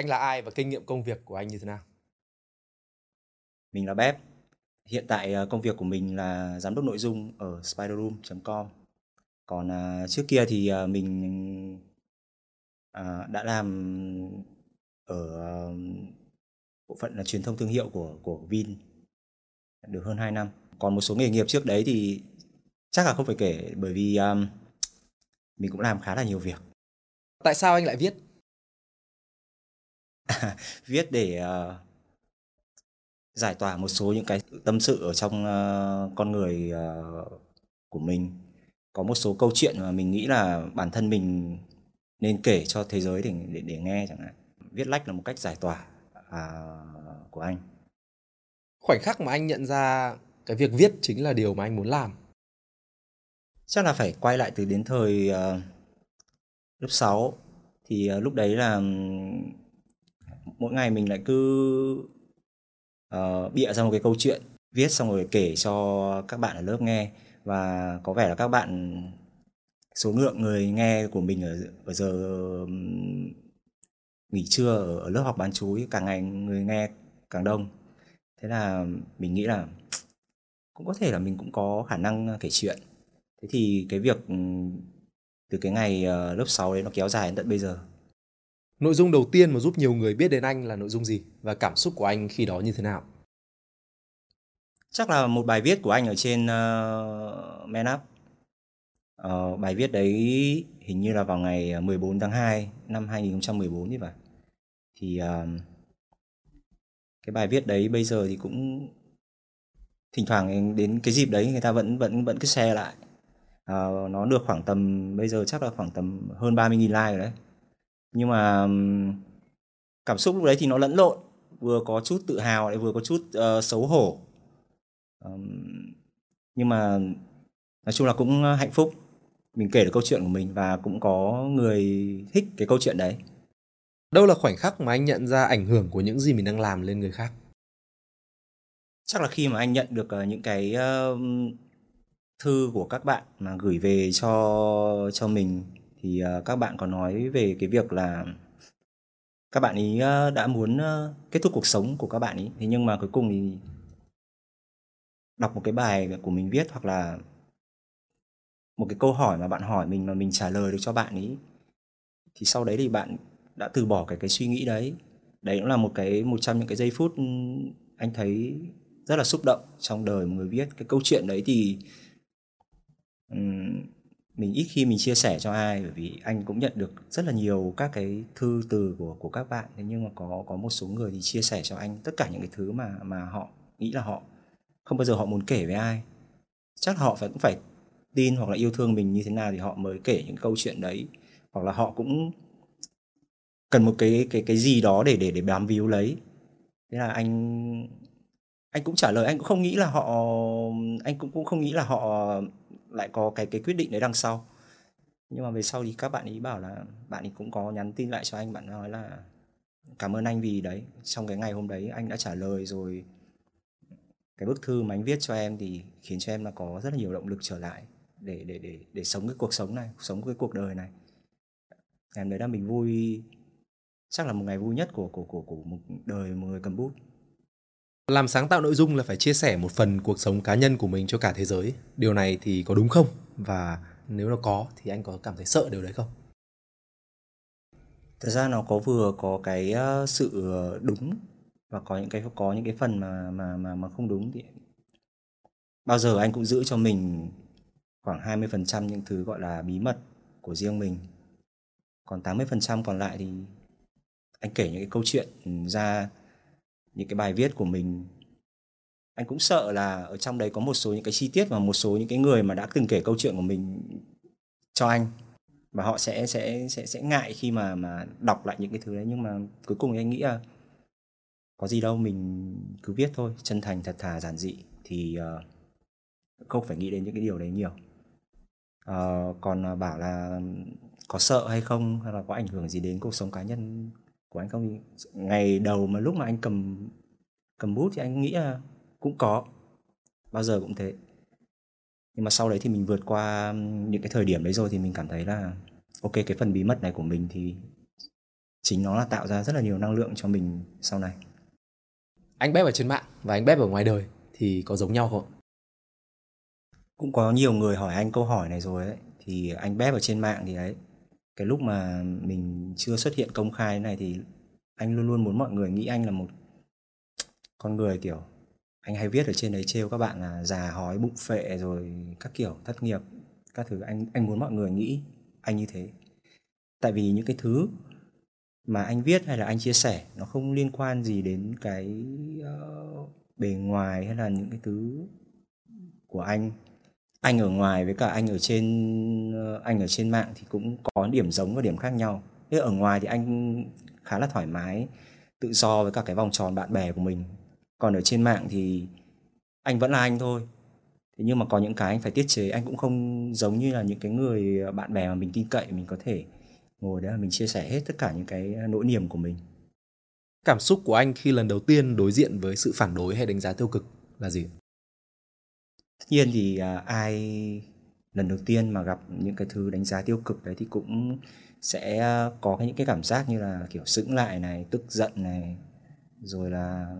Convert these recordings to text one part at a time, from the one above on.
anh là ai và kinh nghiệm công việc của anh như thế nào? Mình là Bép. Hiện tại ờ, công việc của mình là giám đốc nội dung ở spiderroom.com. Còn à, trước kia thì à, mình đã làm ở bộ phận là truyền thông thương hiệu của của Vin được hơn 2 năm. Còn một số nghề nghiệp trước đấy thì chắc là không phải kể bởi vì um, mình cũng làm khá là nhiều việc. Tại sao anh lại viết? viết để uh, giải tỏa một số những cái tâm sự ở trong uh, con người uh, của mình. Có một số câu chuyện mà mình nghĩ là bản thân mình nên kể cho thế giới để để, để nghe chẳng hạn. Viết lách là một cách giải tỏa à, của anh. Khoảnh khắc mà anh nhận ra cái việc viết chính là điều mà anh muốn làm. Chắc là phải quay lại từ đến thời uh, lớp 6 thì uh, lúc đấy là mỗi ngày mình lại cứ uh, bịa ra một cái câu chuyện viết xong rồi kể cho các bạn ở lớp nghe. Và có vẻ là các bạn số lượng người nghe của mình ở, ở giờ nghỉ trưa ở, ở lớp học bán chú càng ngày người nghe càng đông. Thế là mình nghĩ là cũng có thể là mình cũng có khả năng à, kể chuyện. Thế thì cái việc từ cái ngày ờ, lớp 6 đấy nó kéo dài đến tận bây giờ? Nội dung đầu tiên mà giúp nhiều người biết đến anh là nội dung gì và cảm xúc của anh khi đó như thế nào? Chắc là một bài viết của anh ở trên uh, Man Up. Uh, bài viết đấy hình như là vào ngày ờ, 14 tháng 2 năm 2014 như vậy thì uh, cái bài viết đấy bây giờ thì cũng thỉnh thoảng đến cái dịp đấy người ta vẫn vẫn vẫn cứ share lại. Uh, nó được khoảng tầm bây giờ chắc là khoảng tầm hơn 30.000 like rồi đấy nhưng mà cảm xúc lúc đấy thì nó lẫn lộn vừa có chút tự hào lại vừa có chút uh, xấu hổ. Um, nhưng mà nói chung là cũng hạnh phúc. Mình kể được câu chuyện của mình và cũng có người thích cái câu chuyện đấy. Đâu là khoảnh khắc mà anh nhận ra ảnh hưởng của những gì mình đang làm lên người khác? Chắc là khi mà anh nhận được uh, những cái uh, thư của các bạn mà gửi về cho cho mình thì uh, các bạn có nói về cái việc là các bạn ý uh, đã muốn uh, kết thúc cuộc sống của các bạn ý. Thế nhưng mà cuối cùng thì đọc một cái bài của mình viết hoặc là một cái câu hỏi mà bạn hỏi mình mà mình trả lời được cho bạn ý thì sau đấy thì bạn đã từ bỏ cái cái suy nghĩ đấy. Đấy cũng là một cái một trong những cái giây phút anh thấy rất là xúc động trong đời một người viết. Cái câu chuyện đấy thì um, mình ít khi mình chia sẻ cho ai, bởi vì anh cũng nhận được rất là nhiều các cái thư từ của của các bạn. Thế nhưng mà có có một số người thì chia sẻ cho anh tất cả những cái thứ mà mà họ nghĩ là họ không bao giờ họ muốn kể với ai. Chắc là họ phải cũng phải tin hoặc là yêu thương mình như thế nào thì họ mới kể những câu chuyện đấy. Hoặc là họ cũng cần một cái cái cái gì đó để để để bám víu lấy. Thế là anh anh cũng trả lời, anh cũng không nghĩ là họ, anh cũng cũng không nghĩ là họ lại có cái cái quyết định đấy đằng sau. Nhưng mà về sau thì các bạn ấy bảo là, bạn ấy cũng có nhắn tin lại cho anh, bạn nói là, cảm ơn anh vì đấy, trong cái ngày hôm đấy anh đã trả lời rồi. Cái bức thư mà anh viết cho em thì khiến cho em là có rất là nhiều động lực trở lại để để để để sống cái cuộc sống này, sống cái cuộc đời này. Em đấy là mình vui, chắc là một ngày vui nhất của của của của một đời một người cầm bút làm sáng tạo nội dung là phải chia sẻ một phần cuộc sống cá nhân của mình cho cả thế giới. Điều này thì có đúng không? Và nếu nó có thì anh có cảm thấy sợ điều đấy không? Thật ra nó có vừa có cái ờ, sự ờ, đúng và có những cái, có những cái phần mà mà mà mà không đúng thì bao giờ anh cũng giữ cho mình khoảng 20% những thứ gọi là bí mật của riêng mình. Còn 80% còn lại thì anh kể những cái câu chuyện ra những cái bài viết của mình. Anh cũng sợ là ở trong đấy có một số những cái chi tiết và một số những cái người mà đã từng kể câu chuyện của mình cho anh. Và họ sẽ sẽ sẽ sẽ ngại khi mà mà đọc lại những cái thứ đấy. Nhưng mà cuối cùng thì anh nghĩ là có gì đâu mình cứ viết thôi. Chân thành thật thà giản dị. Thì uh, không phải nghĩ đến những cái điều đấy nhiều. Uh, còn ờ, bảo là có sợ hay không hay là có ảnh hưởng gì đến cuộc sống cá nhân của anh không thì ngày đầu mà lúc mà anh cầm cầm bút thì anh nghĩ là cũng có bao giờ cũng thế. Nhưng mà sau đấy thì mình vượt qua những cái thời điểm đấy rồi thì mình cảm thấy là ok cái phần bí mật này của mình thì chính nó là tạo ra rất là nhiều năng lượng cho mình sau này. Anh bếp ở trên mạng và anh bếp ở ngoài đời thì có giống nhau không? Cũng có nhiều người hỏi anh câu hỏi này rồi ấy. Thì anh bếp ở trên mạng thì ấy cái lúc mà mình chưa xuất hiện công khai này thì anh luôn luôn muốn mọi người nghĩ anh là một con người kiểu anh hay viết ở trên đấy trêu các bạn là già hói bụng phệ rồi các kiểu thất nghiệp các thứ. Anh anh muốn mọi người nghĩ anh như thế. Tại vì những cái thứ mà anh viết hay là anh chia sẻ nó không liên quan gì đến cái uh, bề ngoài hay là những cái thứ của anh anh ở ngoài với cả anh ở trên ờ, anh ở trên mạng thì cũng có điểm giống và điểm khác nhau. Thế ở ngoài thì anh khá là thoải mái, tự do với cả cái vòng tròn bạn bè của mình. Còn ở trên mạng thì anh vẫn là anh thôi. Thế nhưng mà có những cái anh phải tiết chế, anh cũng không giống như là những cái người ờ, bạn bè mà mình tin cậy, mình có thể ngồi đấy là mình chia sẻ hết tất cả những cái ờ, nỗi niềm của mình. Cảm xúc của anh khi lần đầu tiên đối diện với sự phản đối hay đánh giá tiêu cực là gì? Tất nhiên thì à, ai lần đầu tiên mà gặp những cái thứ đánh giá tiêu cực đấy thì cũng sẽ có những cái cảm giác như là kiểu sững lại này tức giận này rồi là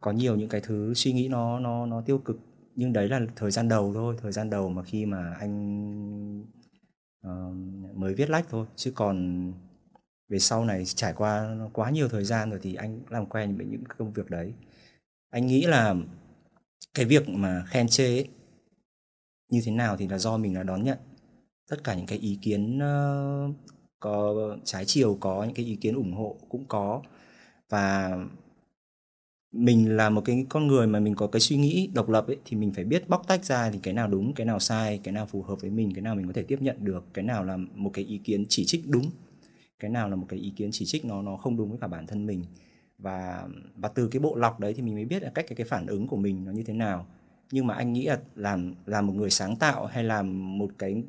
có nhiều những cái thứ suy nghĩ nó nó nó tiêu cực. Nhưng đấy là thời gian đầu thôi thời gian đầu mà khi mà anh uh, mới viết lách thôi. Chứ còn về sau này trải qua quá nhiều thời gian rồi thì anh làm quen với những công việc đấy. Anh nghĩ là cái việc mà khen chê ấy, như thế nào thì là do mình là đón nhận. Tất cả những cái ý kiến uh, có trái chiều có những cái ý kiến ủng hộ cũng có. Và mình là một cái con người mà mình có cái suy nghĩ độc lập ấy thì mình phải biết bóc tách ra thì cái nào đúng cái nào sai cái nào phù hợp với mình cái nào mình có thể tiếp nhận được cái nào là một cái ý kiến chỉ trích đúng cái nào là một cái ý kiến chỉ trích nó nó không đúng với cả bản thân mình và và từ cái bộ lọc đấy thì mình mới biết là cách cái cái phản ứng của mình nó như thế nào. Nhưng mà anh nghĩ là làm làm một người sáng tạo hay làm một cái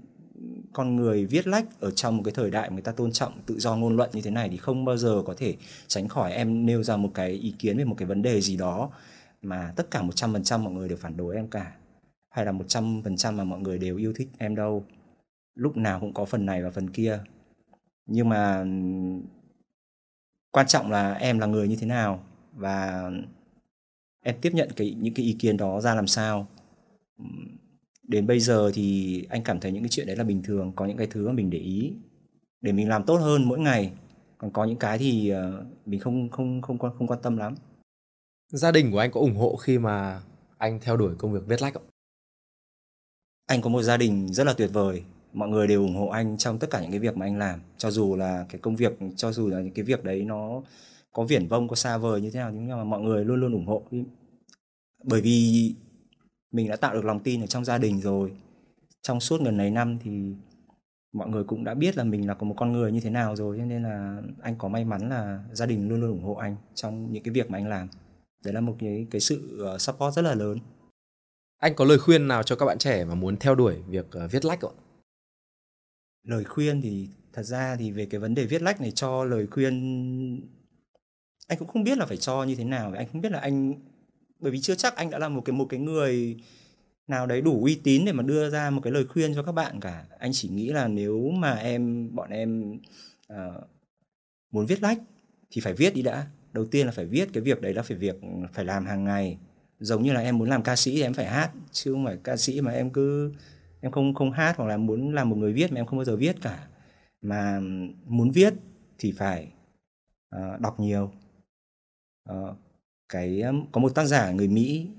con người viết lách ở trong một cái thời đại người ta tôn trọng tự do ngôn luận như thế này thì không bao giờ có thể tránh khỏi em nêu ra một cái ý kiến về một cái vấn đề gì đó mà tất cả 100% mọi người đều phản đối em cả. Hay là 100% mà mọi người đều yêu thích em đâu. Lúc nào cũng có phần này và phần kia. Nhưng mà quan trọng là em là người như thế nào và em tiếp nhận cái những cái ý kiến đó ra làm sao. Đến bây giờ thì anh cảm thấy những cái chuyện đấy là bình thường có những cái thứ mà mình để ý để mình làm tốt hơn mỗi ngày. Còn có những cái thì ờ, mình không không không quan không quan tâm lắm. Gia đình của anh có ủng hộ khi mà anh theo đuổi công việc viết lách không? Anh có một gia đình rất là tuyệt vời mọi người đều ủng hộ anh trong tất cả những cái việc mà anh làm. Cho dù là cái công việc, cho dù là những cái việc đấy nó có viển vông, có xa vời như thế nào, nhưng mà mọi người luôn luôn ủng hộ. Bởi vì mình đã tạo được lòng tin ở trong gia đình rồi. Trong suốt gần này năm thì mọi người cũng đã biết là mình là có một con người như thế nào rồi, cho nên là anh có may mắn là gia đình luôn luôn ủng hộ anh trong những cái việc mà anh làm. Đấy là một cái cái sự ờ, support rất là lớn. Anh có lời khuyên nào cho các bạn trẻ mà muốn theo đuổi việc ờ, viết lách không lời khuyên thì thật ra thì về cái vấn đề viết lách này cho lời khuyên anh cũng không biết là phải cho như thế nào. Anh không biết là anh bởi vì chưa chắc anh đã là một cái một cái người nào đấy đủ uy tín để mà đưa ra một cái lời khuyên cho các bạn cả. Anh chỉ nghĩ là nếu mà em bọn em uh, muốn viết lách thì phải viết đi đã. Đầu tiên là phải viết cái việc đấy là phải việc phải làm hàng ngày. Giống như là em muốn làm ca sĩ thì em phải hát chứ không phải ca sĩ mà em cứ em không không hát hoặc là muốn làm một người viết mà em không bao giờ viết cả. Mà muốn viết thì phải uh, đọc nhiều. Uh, cái có một tác giả người Mỹ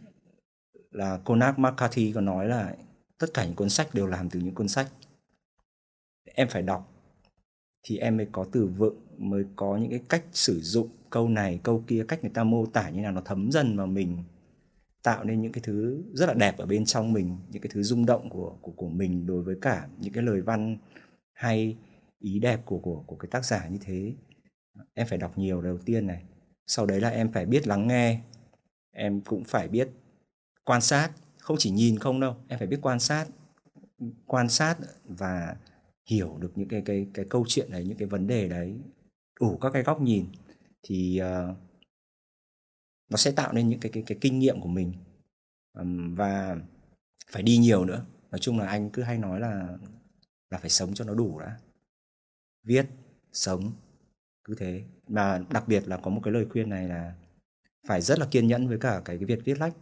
là Cormac McCarthy có nói là tất cả những cuốn sách đều làm từ những cuốn sách. Em phải đọc thì em mới có từ vựng mới có những cái cách sử dụng câu này câu kia cách người ta mô tả như nào nó thấm dần vào mình tạo nên những cái thứ rất là đẹp ở bên trong mình những cái thứ rung động của của của mình đối với cả những cái lời văn hay ý đẹp của của của cái tác giả như thế. Em phải đọc nhiều đầu tiên này. Sau đấy là em phải biết lắng nghe. Em cũng phải biết quan sát. Không chỉ nhìn không đâu em phải biết quan sát quan sát và hiểu được những cái cái cái câu chuyện đấy những cái vấn đề đấy. Đủ các cái góc nhìn. Thì uh, nó sẽ tạo nên những cái cái cái kinh nghiệm của mình. Um, và phải đi nhiều nữa. Nói chung là anh cứ hay nói là là phải sống cho nó đủ đã. Viết sống cứ thế. Mà đặc biệt là có một cái lời khuyên này là phải rất là kiên nhẫn với cả cái cái việc viết lách.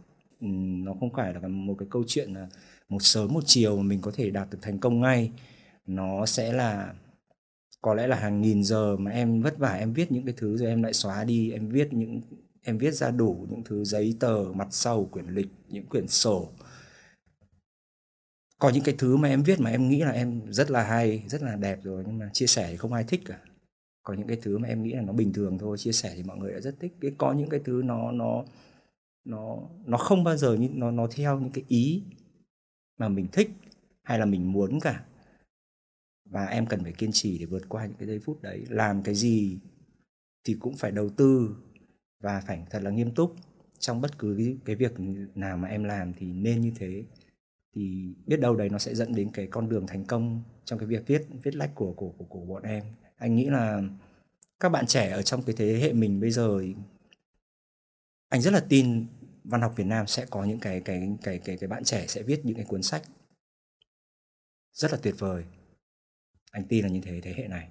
Nó không phải là một cái câu chuyện là một sớm một chiều mà mình có thể đạt được thành công ngay. Nó sẽ là có lẽ là hàng nghìn giờ mà em vất vả em viết những cái thứ rồi em lại xóa đi em viết những em viết ra đủ những thứ giấy tờ, mặt sau, quyển lịch, những quyển sổ. Có những cái thứ mà em viết mà em nghĩ là em rất là hay, rất là đẹp rồi, nhưng mà chia sẻ thì không ai thích cả. Có những cái thứ mà em nghĩ là nó bình thường thôi, chia sẻ thì mọi người đã rất thích. Cái có những cái thứ nó nó nó nó không bao giờ như, nó nó theo những cái ý mà mình thích hay là mình muốn cả. Và em cần phải kiên trì để vượt qua những cái giây phút đấy. Làm cái gì thì cũng phải đầu tư và phải thật là nghiêm túc. Trong bất cứ cái, cái việc nào mà em làm thì nên như thế. Thì biết đâu đấy nó sẽ dẫn đến cái con đường thành công trong cái việc viết viết lách của của của, của bọn em. Anh nghĩ là các bạn trẻ ở trong cái thế hệ mình bây giờ anh rất là tin văn học Việt Nam sẽ có những cái cái cái cái cái bạn trẻ sẽ viết những cái cuốn sách rất là tuyệt vời. Anh tin là như thế thế hệ này.